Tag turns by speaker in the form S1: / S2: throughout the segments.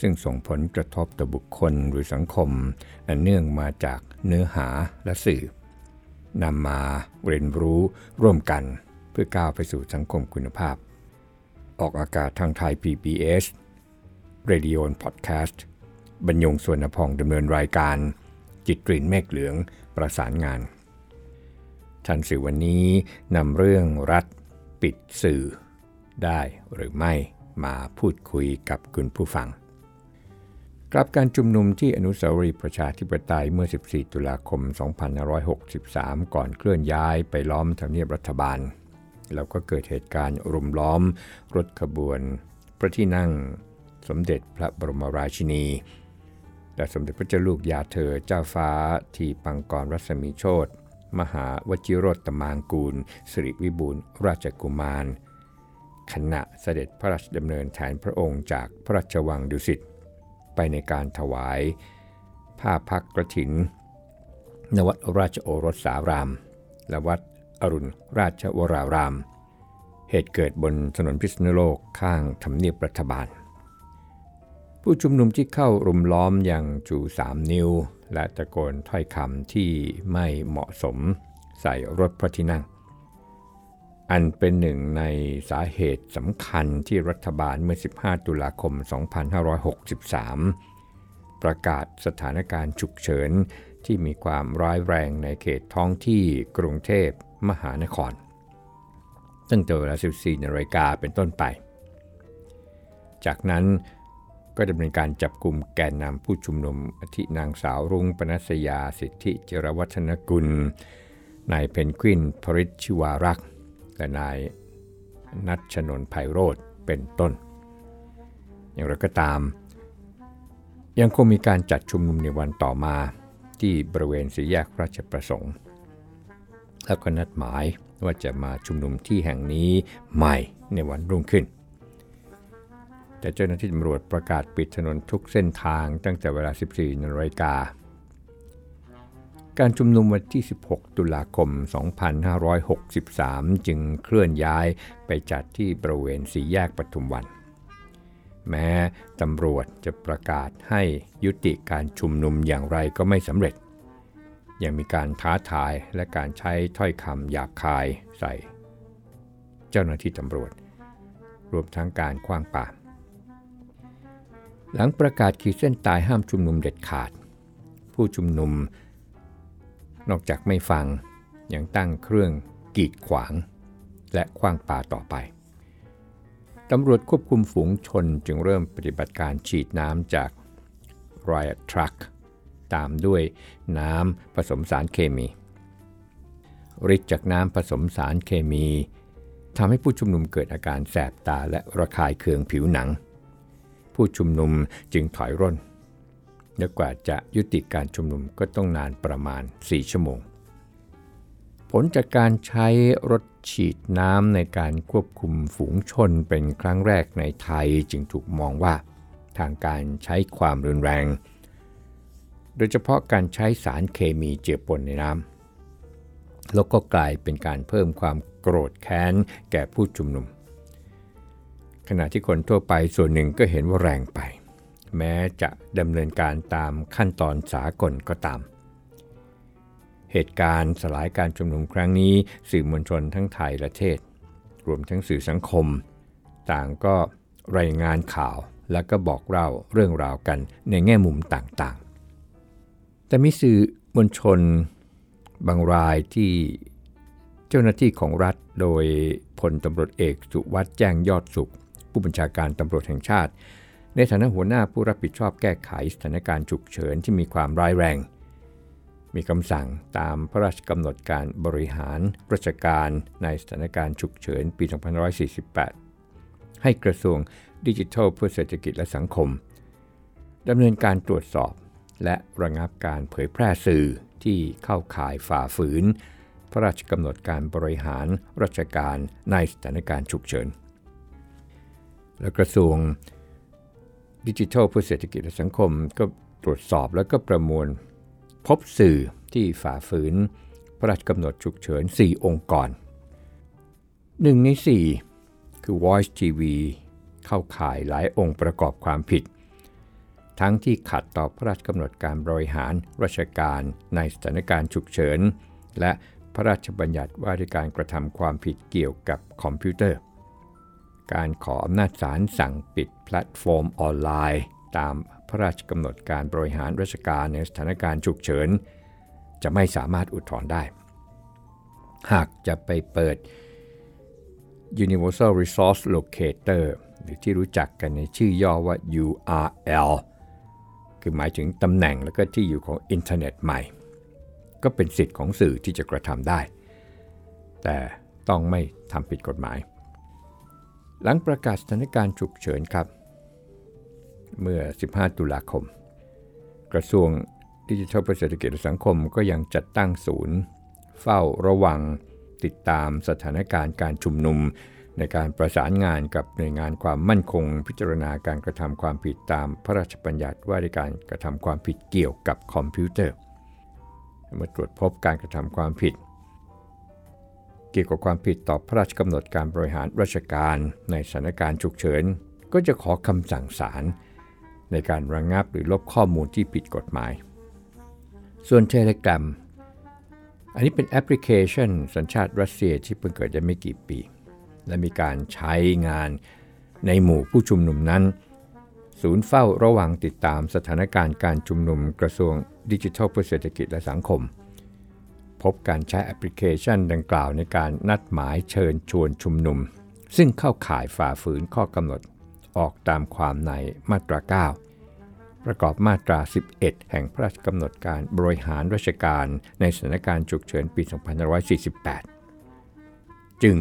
S1: ซึ่งส่งผลกระทบต่อบุคคลหรือสังคม อันเนื่องมาจากเนื้อหาและสื่อนำมาเรียนรู้ร่วมกันเพื่อก้าวไปสู่สังคมคุณภาพ ออกอากาศทางไทย PBS Radio Podcast บรรยงสวนพองดำเนินรายการ จิตกลิ่นเมฆเหลืองประสานงานทันสื่อวันนี้นำเรื่องรัฐปิดสื่อได้หรือไม่มาพูดคุยกับคุณผู้ฟัง กลับการชุมนุมที่อนุสาวรีย์ประชาธิปไตยเมื่อ 14 ตุลาคม 2563 ก่อนเคลื่อนย้ายไปล้อมทำเนียบรัฐบาล แล้วก็เกิดเหตุการณ์รุมล้อม รถขบวน พระที่นั่ง สมเด็จพระบรมราชินี และสมเด็จพระเจ้าลูกยาเธอเจ้าฟ้า ทีปังกรรัศมีโชตมหาวชิรตมางกูลสิริวิบูลราชกุมารขณะเสด็จพระราชดำเนินแทนพระองค์จากพระราชวังดุสิต ไปในการถวาย ผ้าพักกระถิน นวัดราชโอรสสาราม และวัดอรุณราชวราราม เหตุเกิดบนถนนพิษณุโลกข้างทำเนียบรัฐบาล ผู้ชุมนุมที่เข้ารุมล้อมอย่างจูสามนิ้ว และตะโกนถ้อยคำที่ไม่เหมาะสมใส่รถพระที่นั่ง อันเป็นหนึ่งในสาเหตุสำคัญที่รัฐบาลเมื่อ 15 ตุลาคม 2563 ประกาศสถานการณ์ฉุกเฉินที่มีความร้ายแรงในเขตท้องที่กรุงเทพมหานคร ตั้งแต่เวลา 14นาฬิกาเป็นต้นไป จากนั้นก็ดำเนินการจับกลุ่มแกนนำผู้ชุมนุมอธินางสาวรุ้งปนัสยาสิทธิเจรวัฒนกุล นายเพนกวินพริชชิวารักษ์ และนายนัทชนนไพโรธเป็นต้น อย่างไรก็ตาม ยังคงมีการจัดชุมนุมในวันต่อมาที่บริเวณสีแยกราชประสงค์ แล้วก็นัดหมายว่าจะมาชุมนุมที่แห่งนี้ใหม่ในวันรุ่งขึ้น แต่เจ้าหน้าที่ตำรวจประกาศปิดถนนทุกเส้นทางตั้งแต่เวลา 14นาฬิกา การชุมนุมวันที่ 16 ตุลาคม 2563 จึงเคลื่อนย้ายไปจัดที่บริเวณสีแยกปทุมวัน แม้ตำรวจจะประกาศให้ยุติการชุมนุมอย่างไรก็ไม่สำเร็จ ยังมีการท้าทายและการใช้ถ้อยคำหยาบคายใส่ เจ้าหน้าที่ตำรวจ รวมทั้งการคว้างปาหลังประกาศขีดเส้นตายห้ามชุมนุมเด็ดขาด ผู้ชุมนุม นอกจากไม่ฟังยังตั้งเครื่องกีดขวาง และคว้างปาต่อไปตำรวจควบคุมฝูงชนจึงเริ่มปฏิบัติการฉีดน้ำจาก Riot Truck ตามด้วยน้ำผสมสารเคมีฤทธิ์จากน้ำผสมสารเคมีทำให้ผู้ชุมนุมเกิดอาการแสบตาและระคายเคืองผิวหนัง ผู้ชุมนุมจึงถอยร่น และกว่าจะยุติการชุมนุมก็ต้องนานประมาณ 4 ชั่วโมง ผลจากการใช้รถฉีดน้ำในการควบคุมฝูงชนเป็นครั้งแรกในไทยจึงถูกมองว่า ทางการใช้ความรุนแรง โดยเฉพาะการใช้สารเคมีเจือปนในน้ำแล้วก็กลายเป็นการเพิ่มความโกรธแค้นแก่ผู้ชุมนุม ขณะที่คนทั่วไปส่วนหนึ่งก็เห็นว่าแรงไป แม้จะดำเนินการตามขั้นตอนสากลก็ตาม เหตุการณ์สลายการชุมนุมครั้งนี้ สื่อมวลชนทั้งไทยและเทศ รวมทั้งสื่อสังคม ต่างก็รายงานข่าวและก็บอกเล่าเรื่องราวกันในแง่มุมต่างๆ แต่มีสื่อมวลชนบางรายที่เจ้าหน้าที่ของรัฐโดยพลตำรวจเอกสุวัสด์แจ้งยอดสุข ผู้บัญชาการตำรวจแห่งชาติ ในฐานะหัวหน้าผู้รับผิดชอบแก้ไขสถานการณ์ฉุกเฉินที่มีความร้ายแรง มีคำสั่งตามพระราชกำหนดการบริหารราชการในสถานการณ์ฉุกเฉินปี 2548 ให้กระทรวงดิจิทัลเพื่อเศรษฐกิจและสังคมดำเนินการตรวจสอบ และระงับการเผยแพร่สื่อที่เข้าข่ายฝ่าฝืน พระราชกำหนดการบริหารราชการในสถานการณ์ฉุกเฉิน และกระทรวง ดิจิทัลเพื่อเศรษฐกิจและสังคม ก็ตรวจสอบแล้วก็ประมวล พบสื่อที่ฝ่าฝืน พระราชกำหนดฉุกเฉิน 4 องค์กรหนึ่งใน 4 คือ Voice TV เข้าข่ายหลายองค์ประกอบความผิด ทั้งที่ขัดต่อพระราชกำหนดการบริหารราชการในสถานการณ์ฉุกเฉิน และพระราชบัญญัติว่าด้วยการกระทำความผิดเกี่ยวกับคอมพิวเตอร์ การขออำนาจศาลสั่งปิดแพลตฟอร์มออนไลน์ ตามพระราชกำหนดการบริหารราชการในสถานการณ์ฉุกเฉิน จะไม่สามารถอุทธรณ์ได้ หากจะไปเปิด Universal Resource Locator หรือที่รู้จักกันในชื่อย่อว่า URL คือหมายถึงตำแหน่งแล้วก็ที่อยู่ของอินเทอร์เน็ตใหม่ ก็เป็นสิทธิ์ของสื่อที่จะกระทำได้ แต่ต้องไม่ทำผิดกฎหมาย หลังประกาศสถานการณ์ฉุกเฉินครับ เมื่อ 15 ตุลาคม กระทรวงดิจิทัลเพื่อเศรษฐกิจและสังคมก็ยังจัดตั้งศูนย์ เฝ้าระวังติดตามสถานการณ์การชุมนุม ในการประสานงานกับหน่วยงานความมั่นคง พิจารณาการกระทำความผิดตามพระราชบัญญัติว่าด้วยการกระทำความผิดเกี่ยวกับคอมพิวเตอร์เมื่อตรวจพบการกระทำความผิด กี่ยวกับความผิดต่อพระราชกำหนดการบริหารราชการในสถานการณ์ฉุกเฉิน ก็จะขอคำสั่งศาลในการระงงับหรือลบข้อมูลที่ผิดกฎหมาย ส่วน Telegram อันนี้เป็นแอปพลิเคชัน สัญชาติรัสเซียที่เพิ่งเกิดได้ไม่กี่ปี และมีการใช้งานในหมู่ผู้ชุมนุมนั้น ศูนย์เฝ้าระวังติดตามสถานการณ์การชุมนุมกระทรวงดิจิทัลเพื่อเศรษฐกิจและสังคม พบการใช้แอปพลิเคชันดังกล่าวในการนัดหมายเชิญชวนชุมนุม ซึ่งเข้าข่ายฝ่าฝืนข้อกำหนดออกตามความในมาตรา 9 ประกอบมาตรา 11 แห่งพระราชกำหนดการบริหารราชการในสถานการณ์ฉุกเฉินปี 2548 จึง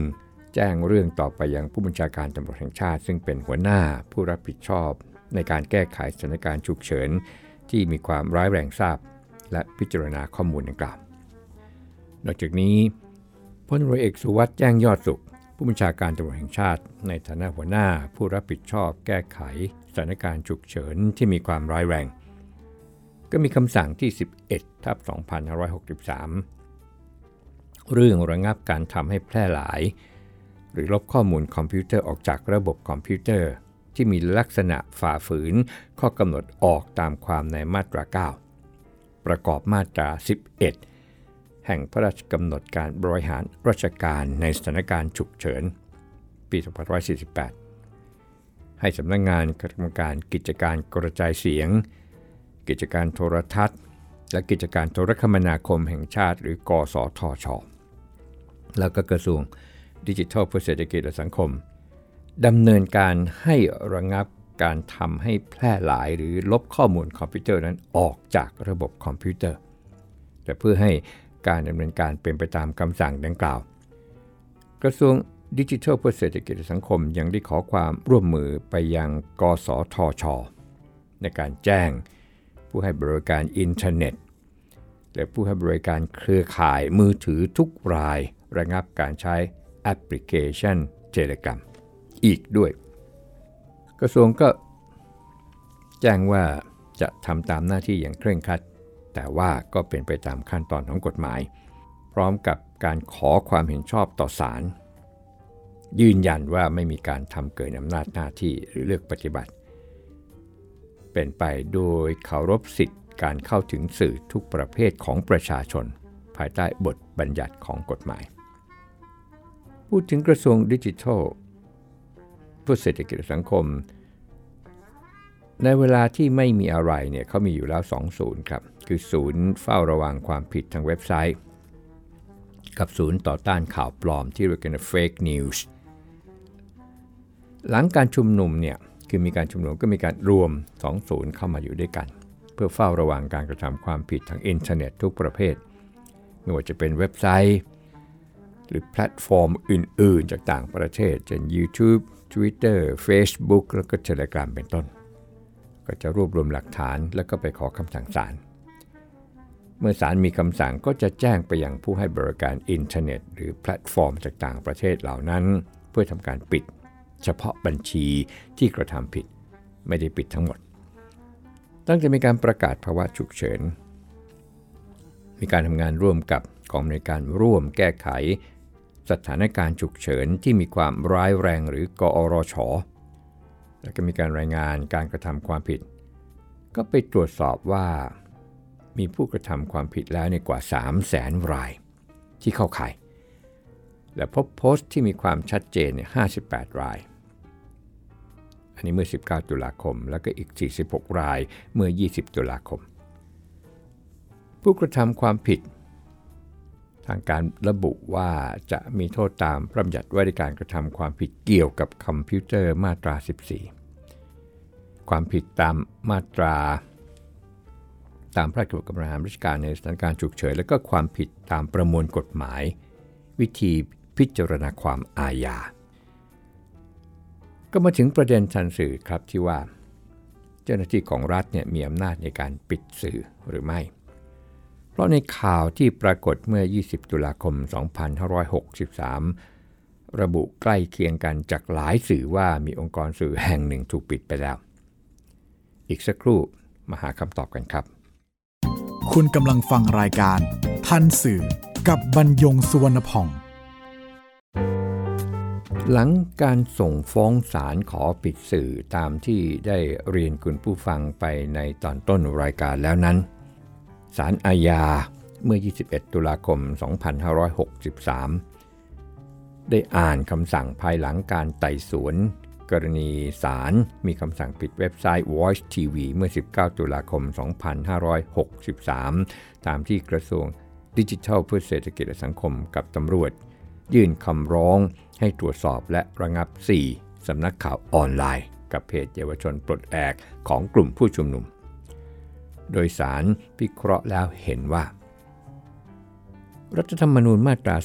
S1: แจ้งเรื่องต่อไปยังผู้บัญชาการตำรวจแห่งชาติ ซึ่งเป็นหัวหน้าผู้รับผิดชอบในการแก้ไขสถานการณ์ฉุกเฉินที่มีความร้ายแรงทราบ และพิจารณาข้อมูลดังกล่าว นอกจากนี้พลเรือเอกสุวัสด์แจ้งยอดสุข ผู้บัญชาการตำรวจแห่งชาติ ในฐานะหัวหน้าผู้รับผิดชอบแก้ไขสถานการณ์ฉุกเฉินที่มีความร้ายแรง ก็มีคำสั่งที่ 11ทับ2563 เรื่องระงับการทำให้แพร่หลาย หรือลบข้อมูลคอมพิวเตอร์ออกจากระบบคอมพิวเตอร์ ที่มีลักษณะฝ่าฝืน ข้อกำหนดออกตามความในมาตรา 9 ประกอบมาตรา 11 แห่งพระราชกำหนดการบริหารราชการในสถานการณ์ฉุกเฉิน ปี 2548 ให้สำนักงานคณะกรรมการกิจการกระจายเสียง กิจการโทรทัศน์ และกิจการโทรคมนาคมแห่งชาติ หรือกสทช แล้วก็กระทรวงดิจิทัลเพื่อเศรษฐกิจและสังคมดำเนินการให้ระงับการทำให้แพร่หลายหรือลบข้อมูลคอมพิวเตอร์นั้นออกจากระบบคอมพิวเตอร์ แต่เพื่อให้ การดำเนินการเป็นไปตามคำสั่งดังกล่าว กระทรวงดิจิทัลเพื่อเศรษฐกิจและสังคมยังได้ขอความร่วมมือไปยังกสทช ในการแจ้ง ผู้ให้บริการอินเทอร์เน็ต และผู้ให้บริการเครือข่ายมือถือทุกรายระงับการใช้แอปพลิเคชัน Telegram อีกด้วย กระทรวงก็แจ้งว่าจะทำตามหน้าที่อย่างเคร่งครัด แต่ว่าก็เป็นไปตามขั้นตอนของกฎหมาย พร้อมกับการขอความเห็นชอบต่อศาลยืนยันว่าไม่มีการทำเกินอำนาจหน้าที่หรือเลือกปฏิบัติ เป็นไปโดยเคารพสิทธิการเข้าถึงสื่อทุกประเภทของประชาชน ภายใต้บทบัญญัติของกฎหมาย พูดถึงกระทรวงดิจิทัลเพื่อเศรษฐกิจสังคม ในเวลาที่ไม่มีอะไรเนี่ยเขามีอยู่แล้ว 2 ศูนย์ครับ คือศูนย์เฝ้าระวังความผิดทางเว็บไซต์ กับศูนย์ต่อต้านข่าวปลอมที่เรียกกันว่า fake news หลังการชุมนุมเนี่ยคือมีการชุมนุมก็มีการรวม2ศูนย์เข้ามาอยู่ด้วยกัน เพื่อเฝ้าระวังการกระทำความผิดทางอินเทอร์เน็ตทุกประเภทไม่ว่าจะเป็นเว็บไซต์ หรือแพลตฟอร์มอื่น ๆ จากต่างประเทศ เช่น YouTube Twitter Facebook แล้วก็ Telegram เป็นต้น ก็จะรวบรวมหลักฐานแล้วก็ไปขอคำสั่งศาล เมื่อศาลมีคำสั่งก็จะแจ้งไปยังผู้ให้บริการอินเทอร์เน็ต หรือแพลตฟอร์มจากต่างประเทศเหล่านั้น เพื่อทำการปิด เฉพาะบัญชีที่กระทำผิด ไม่ได้ปิดทั้งหมด ตั้งแต่มีการประกาศภาวะฉุกเฉิน มีการทำงานร่วมกับกองในการร่วมแก้ไข สถานการณ์ฉุกเฉินที่มีความร้ายแรงหรือกอรชแล้วก็มีการรายงานการกระทำความผิด ก็ไปตรวจสอบว่า มีผู้กระทำความผิดแล้วในกว่า 3 0 0แสนรายที่เข้าข่าย และพบโพสต์ที่มีความชัดเจนเนี่ย58 ราย อันนี้เมื่อ 19 ตุลาคม แล้วก็อีก 46 รายเมื่อ 20 ตุลาคม ผู้กระทำความผิด ทางการระบุว่าจะมีโทษตามพระบัญญัติว่าด้วยการกระทำความผิดเกี่ยวกับคอมพิวเตอร์มาตรา 14 ความผิดตามมาตรา ตามพระราชบัญญัติกำหนดราชการในสถานการณ์ฉุกเฉินและก็ความผิดตามประมวลกฎหมาย วิธีพิจารณาความอาญา ก็มาถึงประเด็นชันสื่อครับที่ว่า เจ้าหน้าที่ของรัฐเนี่ยมีอำนาจในการปิดสื่อหรือไม่ เพราะในข่าวที่ปรากฏเมื่อ 20 ตุลาคม 2563 ระบุใกล้เคียงกันจากหลายสื่อว่ามีองค์กรสื่อแห่งหนึ่งถูกปิดไปแล้ว อีกสักครู่มาหาคำตอบกันครับ
S2: คุณกำลังฟังรายการทันสื่อกับบรรยงสุวรรณพ่อง
S1: หลังการส่งฟ้องศาลขอปิดสื่อตามที่ได้เรียนคุณผู้ฟังไปในตอนต้นรายการแล้วนั้นศาลอาญาเมื่อ 21 ตุลาคม 2563 ได้อ่านคำสั่งภายหลังการไต่สวน กรณีศาลมีคำสั่งปิดเว็บไซต์ Voice TV เมื่อ 19 ตุลาคม 2563 ตามที่กระทรวงดิจิทัลเพื่อเศรษฐกิจและสังคมกับตำรวจ ยื่นคำร้องให้ตรวจสอบและระงับ 4 สำนักข่าวออนไลน์ กับเพจเยาวชนปลดแอกของกลุ่มผู้ชุมนุม โดยสารพิเคราะห์แล้วเห็นว่า รัฐธรรมนูญมาตรา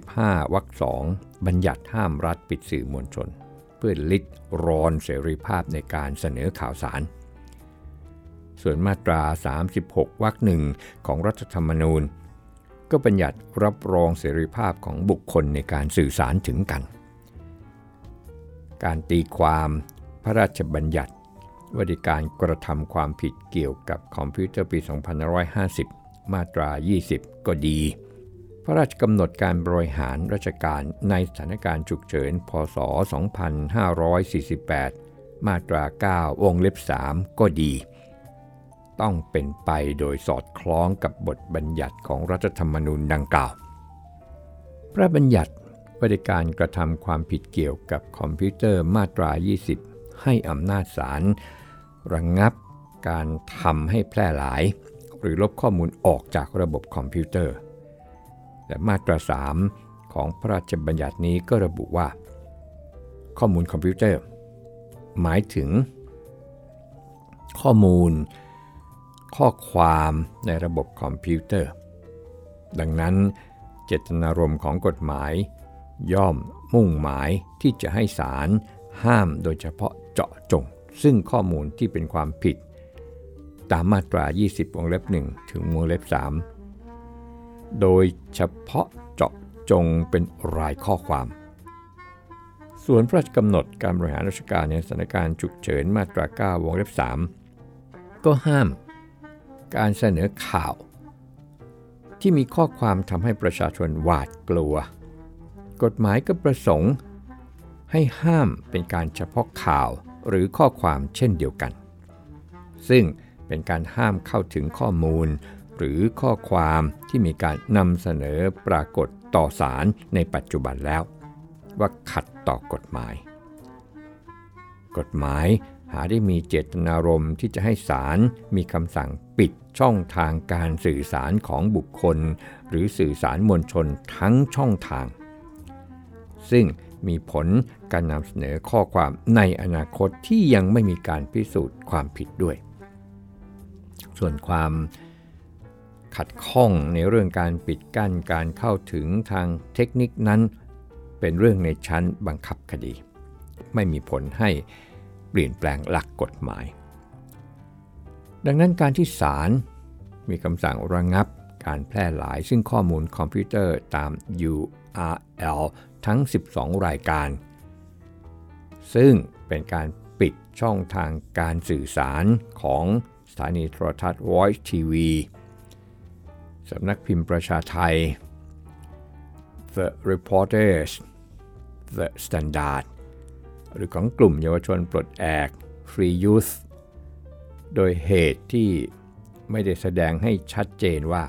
S1: 35 วรรคสองบัญญัติห้ามรัฐปิดสื่อมวลชน เพื่อลิดรอนเสรีภาพในการเสนอข่าวสาร ส่วนมาตรา 36 วรรคหนึ่งของรัฐธรรมนูญ ก็บัญญัติรับรองเสรีภาพของบุคคลในการสื่อสารถึงกัน การตีความพระราชบัญญัติว่าด้วยการกระทำความผิดเกี่ยวกับคอมพิวเตอร์ปี 2550 มาตรา 20 ก็ดี ระราชกำหนดการบริหารราชการในสถานการณ์ฉุกเฉิน พศ 2548 มาตรา9วงเล็บ 3 ก็ดี ต้องเป็นไปโดยสอดคล้องกับบทบัญญัติของรัฐธรรมนูญดังกล่าว พระบัญญัติบริการกระทำความผิดเกี่ยวกับคอมพิวเตอร์มาตรา 20 ให้อำนาจศาลระงับการทำให้แพร่หลาย หรือลบข้อมูลออกจากระบบคอมพิวเตอร์ และมาตรา 3 ของพระราชบัญญัตินี้ก็ระบุว่า ข้อมูลคอมพิวเตอร์ หมายถึง ข้อมูล ข้อความในระบบคอมพิวเตอร์ ดังนั้นเจตนารมณ์ของกฎหมาย ย่อมมุ่งหมายที่จะให้ศาลห้ามโดยเฉพาะเจาะจง ซึ่งข้อมูลที่เป็นความผิด ตามมาตรา 20 วงเล็บ 1 ถึงวงเล็บ 3 โดยเฉพาะเจาะจงเป็นรายข้อความ ส่วนพระราชกำหนดการบริหารราชการในสถานการณ์ฉุกเฉินมาตรา 9 วงเล็บ 3 ก็ห้าม การเสนอข่าว ที่มีข้อความทำให้ประชาชนหวาดกลัว กฎหมายก็ประสงค์ให้ห้ามเป็นการเฉพาะข่าวหรือข้อความเช่นเดียวกัน ซึ่งเป็นการห้ามเข้าถึงข้อมูล หรือข้อความที่มีการนำเสนอปรากฏต่อสารในปัจจุบันแล้ว ว่าขัดต่อกฎหมาย กฎหมายหาได้มีเจตนารมณ์ที่จะให้ศาลมีคำสั่งปิดช่องทางการสื่อสารของบุคคล หรือสื่อสารมวลชนทั้งช่องทาง ซึ่งมีผลการนำเสนอข้อความในอนาคตที่ยังไม่มีการพิสูจน์ความผิดด้วย ส่วนความ ขัดข้องในเรื่องการปิดกั้นการเข้าถึงทางเทคนิคนั้น เป็นเรื่องในชั้นบังคับคดี ไม่มีผลให้เปลี่ยนแปลงหลักกฎหมาย ดังนั้นการที่ศาลมีคำสั่งระงับการแพร่หลายซึ่งข้อมูลคอมพิวเตอร์ตาม URL ทั้ง 12 รายการ ซึ่งเป็นการปิดช่องทางการสื่อสารของสถานีโทรทัศน์ Voice TV สำนักพิมพ์ประชาไทย The Reporters The Standard หรือของกลุ่มเยาวชนปลดแอก Free Youth โดยเหตุที่ไม่ได้แสดงให้ชัดเจนว่า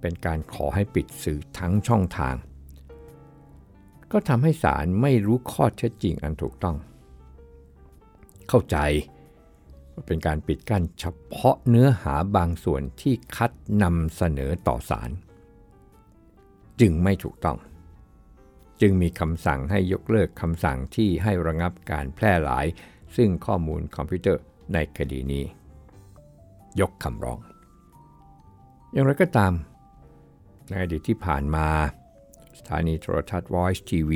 S1: เป็นการขอให้ปิดสื่อทั้งช่องทาง ก็ทำให้ศาลไม่รู้ข้อเท็จจริงอันถูกต้อง เข้าใจ เป็นการปิดกั้นเฉพาะเนื้อหาบางส่วนที่คัดนำเสนอต่อศาลจึงไม่ถูกต้อง จึงมีคำสั่งให้ยกเลิกคำสั่งที่ให้ระงับการแพร่หลาย ซึ่งข้อมูลคอมพิวเตอร์ในคดีนี้ ยกคำร้อง อย่างไรก็ตาม ในอดีตที่ผ่านมา สถานีโทรทัศน์ Voice TV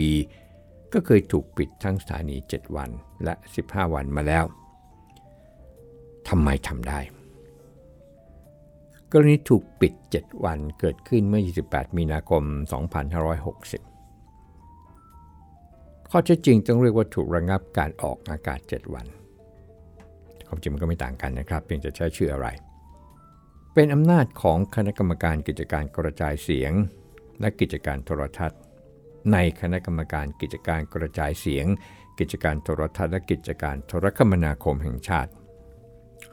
S1: ก็เคยถูกปิดทั้งสถานี 7 วันและ 15 วันมาแล้ว ทำไมทำได้ กรณีถูกปิด 7 วันเกิดขึ้นเมื่อ 28 มีนาคม 2560 ข้อเท็จจริงต้องเรียกว่าถูกระงับการออกอากาศ 7 วันความจริงมันก็ไม่ต่างกันนะครับเพียงจะใช้ชื่ออะไร เป็นอำนาจของคณะกรรมการกิจการกระจายเสียง และกิจการโทรทัศน์ ในคณะกรรมการกิจการกระจายเสียง กิจการโทรทัศน์และกิจการโทรคมนาคมแห่งชาติ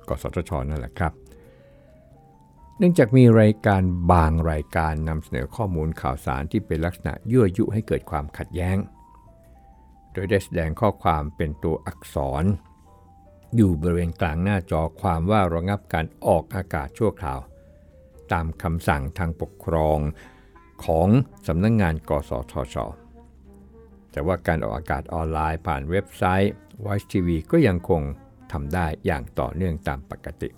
S1: กสทชนั่นแหละครับ เนื่องจากมีรายการบางรายการนำเสนอข้อมูลข่าวสารที่เป็นลักษณะยั่วยุให้เกิดความขัดแย้ง โดยได้แสดงข้อความเป็นตัวอักษร อยู่บริเวณกลางหน้าจอความว่าระงับการออกอากาศชั่วคราว ตามคำสั่งทางปกครองของสำนักงงาน กสทช แต่ว่าการออกอากาศออนไลน์ผ่านเว็บไซต์ Voice TV ก็ยังคง ทำได้อย่างต่อเนื่องตามปกติ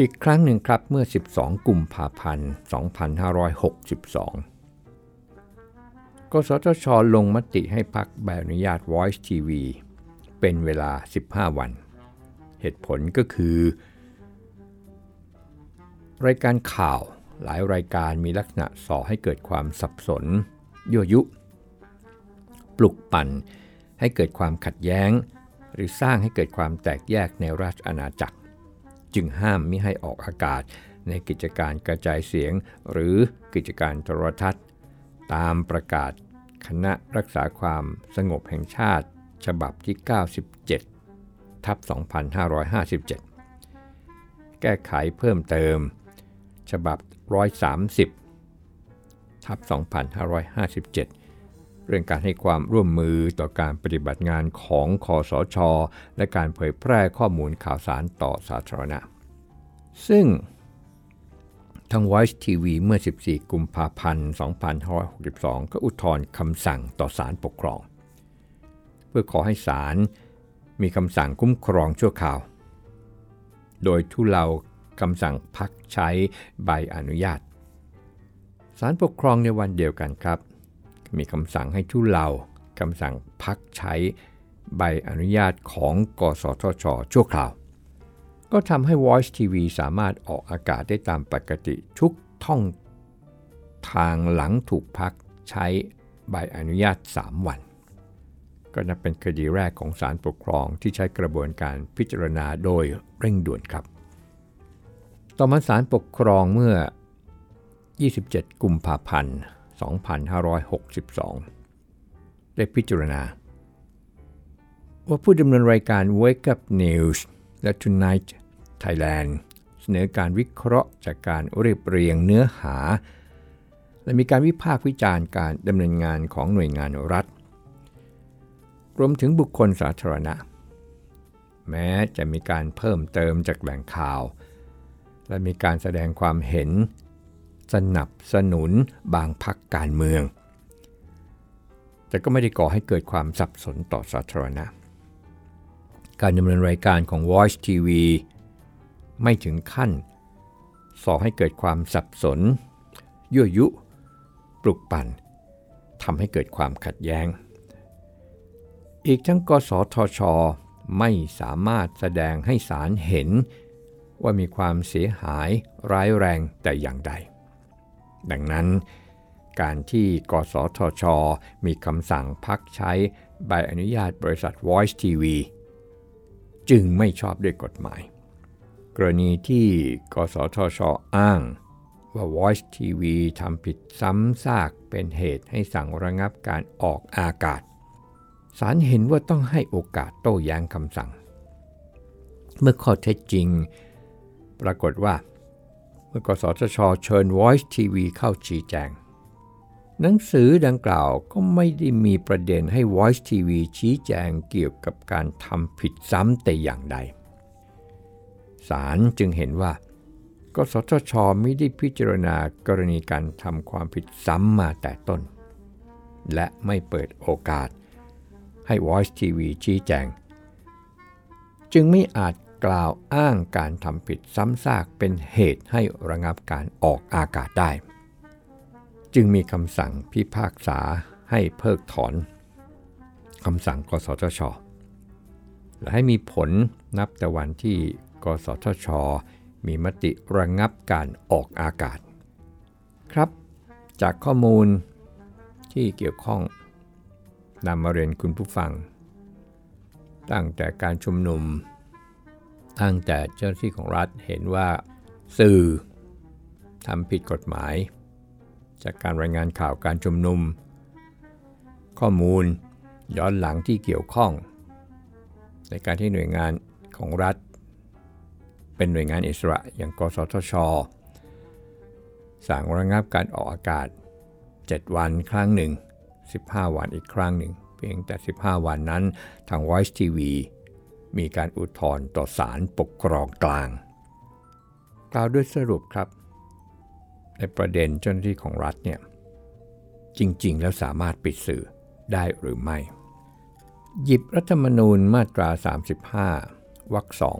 S1: อีกครั้งหนึ่งครับเมื่อ 12 กุมภาพันธ์ 2562กสทช ลงมติให้พักใบอนุญาต Voice TV เป็นเวลา 15 วัน เหตุผลก็คือ รายการข่าวหลายรายการมีลักษณะส่อให้เกิดความสับสน ยั่วยุ ปลุกปั่นให้เกิดความขัดแย้ง หรือสร้างให้เกิดความแตกแยกในราชอาณาจักร จึงห้ามม่ให้ออกอากาศในกิจการกระจายเสียง หรือกิจการโทรทัศน์ ตามประกาศคณะรักษาความสงบแห่งชาติ ฉบับที่ 97 ทับ 2557 แก้ไขเพิ่มเติม ฉบับ 130 ทับ 2557 เรื่องการให้ความร่วมมือต่อการปฏิบัติงานของคอสช และการเผยแพร่ข้อมูลข่าวสารต่อสาธารณะ ซึ่งทาง Voice TV เมื่อ 14 กุมภาพันธ์ 2562 ก็อุทธรณ์คำสั่งต่อศาลปกครอง เพื่อขอให้ศาลมีคำสั่งคุ้มครองชั่วคราว โดยทุเลาคำสั่งพักใช้ใบอนุญาต ศาลปกครองในวันเดียวกันครับ มีคำสั่งให้ทุเลาคำสั่งพักใช้ใบอนุญาตของกสทช ชั่วคราว ก็ทำให้ Voice TV สามารถออกอากาศได้ตามปกติทุกท่องทางหลังถูกพักใช้ใบอนุญาต 3 วัน ก็นับเป็นคดีแรกของศาลปกครองที่ใช้กระบวนการพิจารณาโดยเร่งด่วนครับ ต่อมาศาลปกครองเมื่อ 27 กุมภาพันธ์ 2562 ได้พิจารณา ว่าผู้ดำเนินรายการ Wake Up News และ Tonight Thailand เสนอการวิเคราะห์จากการเรียบเรียงเนื้อหา และมีการวิพากษ์วิจารณ์การดำเนินงานของหน่วยงานรัฐ รวมถึงบุคคลสาธารณะ แม้จะมีการเพิ่มเติมจากแหล่งข่าว และมีการแสดงความเห็น สนับสนุนบางพักการเมือง แต่ก็ไม่ได้ก่อให้เกิดความสับสนต่อสาธารณะ การดำเนินรายการของ Voice TV ไม่ถึงขั้นส่อให้เกิดความสับสน ยั่วยุ ปลุกปั่นทำให้เกิดความขัดแย้ง อีกทั้งกสทช ไม่สามารถแสดงให้ศาลเห็นว่ามีความเสียหายร้ายแรงแต่อย่างใด ดังนั้นการที่กสทช มีคำสั่งพักใช้ใบอนุญาตบริษัท Voice TV จึงไม่ชอบด้วยกฎหมาย กรณีที่กสทช อ้างว่า Voice TV ทำผิดซ้ำซากเป็นเหตุให้สั่งระงับการออกอากาศศาลเห็นว่าต้องให้โอกาสโต้แย้งคำสั่ง เมื่อข้อเท็จจริง ปรากฏว่า มื่อกสทชเชิญ Voice TV เข้าชี้แจง หนังสือดังกล่าวก็ไม่ได้มีประเด็นให้ Voice TV ชี้แจงเกี่ยวกับการทำผิดซ้ำแต่อย่างใดศาลจึงเห็นว่ากสทชไม่ได้พิจารณากรณีการทำความผิดซ้ำมาแต่ต้น และไม่เปิดโอกาสให้ Voice TV ชี้แจง จึงไม่อาจ กล่าวอ้างการทำผิดซ้ำซากเป็นเหตุให้ระงับการออกอากาศได้ จึงมีคำสั่งพิพากษาให้เพิกถอนคำสั่งกสทช และให้มีผลนับแต่วันที่กสทช มีมติระงับการออกอากาศ ครับ จากข้อมูลที่เกี่ยวข้องนำมาเรียนคุณผู้ฟัง ตั้งแต่การชุมนุม ตั้งแต่เจ้าหน้าที่ของรัฐเห็นว่าสื่อทำผิดกฎหมาย จากการรายงานข่าวการชุมนุม ข้อมูลย้อนหลังที่เกี่ยวข้อง ในการที่หน่วยงานของรัฐ เป็นหน่วยงานอิสระอย่างกสทช สั่งระงับการออกอากาศ 7 วันครั้งหนึ่ง 15 วันอีกครั้งหนึ่ง เพียงแต่ 15 วันนั้นทาง Voice TV มีการอุทธรณ์ต่อศาลปกครองกลาง กล่าวด้วยสรุปครับ ในประเด็นเจ้าหน้าที่ของรัฐเนี่ยจริงๆ แล้วสามารถปิดสื่อได้หรือไม่ หยิบรัฐธรรมนูญมาตรา 35 วรรคสอง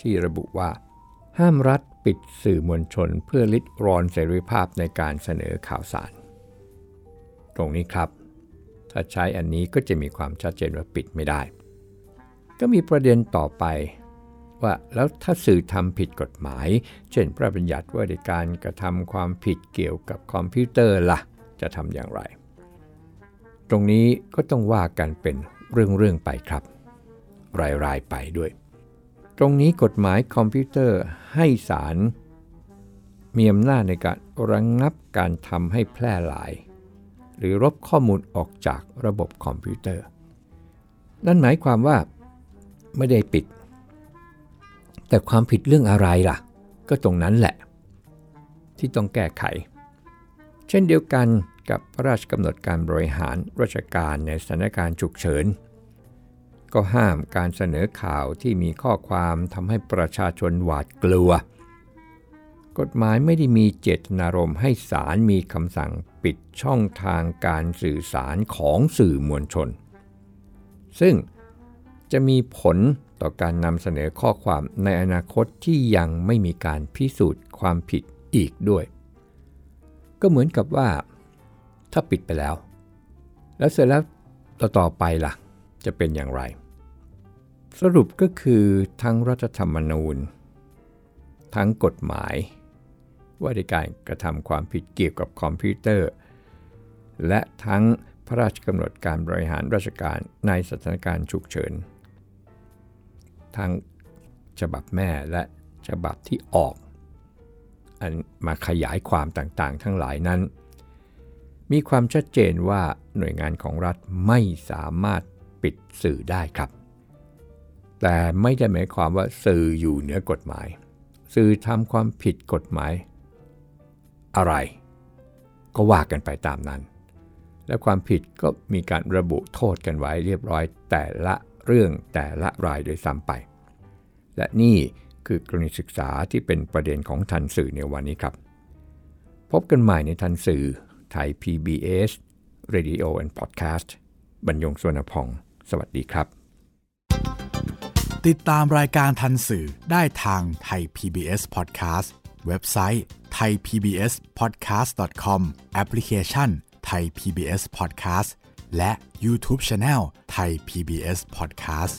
S1: ที่ระบุว่า ห้ามรัฐปิดสื่อมวลชนเพื่อลิดรอนเสรีภาพในการเสนอข่าวสาร ตรงนี้ครับ ถ้าใช้อันนี้ก็จะมีความชัดเจนว่าปิดไม่ได้ ก็มีประเด็นต่อไป ว่าแล้วถ้าสื่อทำผิดกฎหมาย เช่นพระราชบัญญัติว่าด้วยการกระทำความผิดเกี่ยวกับคอมพิวเตอร์ล่ะ จะทำอย่างไร ตรงนี้ก็ต้องว่ากันเป็นเรื่องๆไปครับ รายๆไปด้วย ตรงนี้กฎหมายคอมพิวเตอร์ให้ศาลมีอำนาจในการระงับการทำให้แพร่หลาย หรือลบข้อมูลออกจากระบบคอมพิวเตอร์ นั่นหมายความว่า ไม่ได้ปิด แต่ความผิดเรื่องอะไรล่ะ ก็ตรงนั้นแหละ ที่ต้องแก้ไข เช่นเดียวกันกับพระราชกำหนดการบริหารราชการในสถานการณ์ฉุกเฉิน ก็ห้ามการเสนอข่าวที่มีข้อความทำให้ประชาชนหวาดกลัว กฎหมายไม่ได้มีเจตนารมณ์ให้ศาลมีคำสั่งปิดช่องทางการสื่อสารของสื่อมวลชน ซึ่ง จะมีผลต่อการนำเสนอข้อความในอนาคตที่ยังไม่มีการพิสูจน์ความผิดอีกด้วย ก็เหมือนกับว่า ถ้าปิดไปแล้ว แล้วเสร็จแล้วต่อต่อไปล่ะ จะเป็นอย่างไร สรุปก็คือทั้งรัฐธรรมนูญ ทั้งกฎหมาย ว่าด้วยการกระทำความผิดเกี่ยวกับคอมพิวเตอร์ และทั้งพระราชกำหนดการบริหารราชการในสถานการณ์ฉุกเฉิน ทั้งฉบับแม่และฉบับที่ออก อันมาขยายความต่างๆ ทั้งหลายนั้น มีความชัดเจนว่าหน่วยงานของรัฐไม่สามารถปิดสื่อได้ครับ แต่ไม่ได้หมายความว่าสื่ออยู่เหนือกฎหมาย สื่อทำความผิดกฎหมาย อะไร ก็ว่ากันไปตามนั้น และความผิดก็มีการระบุโทษกันไว้เรียบร้อยแต่ละ เรื่องแต่ละรายโดยซ้ำไป และนี่คือกรณีศึกษาที่เป็นประเด็นของทันสื่อในวันนี้ครับ พบกันใหม่ในทันสื่อไทย PBS Radio and Podcast บรรยงสวนพอง สวัสดีครับ
S2: ติดตามรายการทันสื่อได้ทางไทย PBS Podcast เว็บไซต์ thaipbspodcast.com แอปพลิเคชัน Thai PBS Podcast และ YouTube Channel ไทย PBS Podcast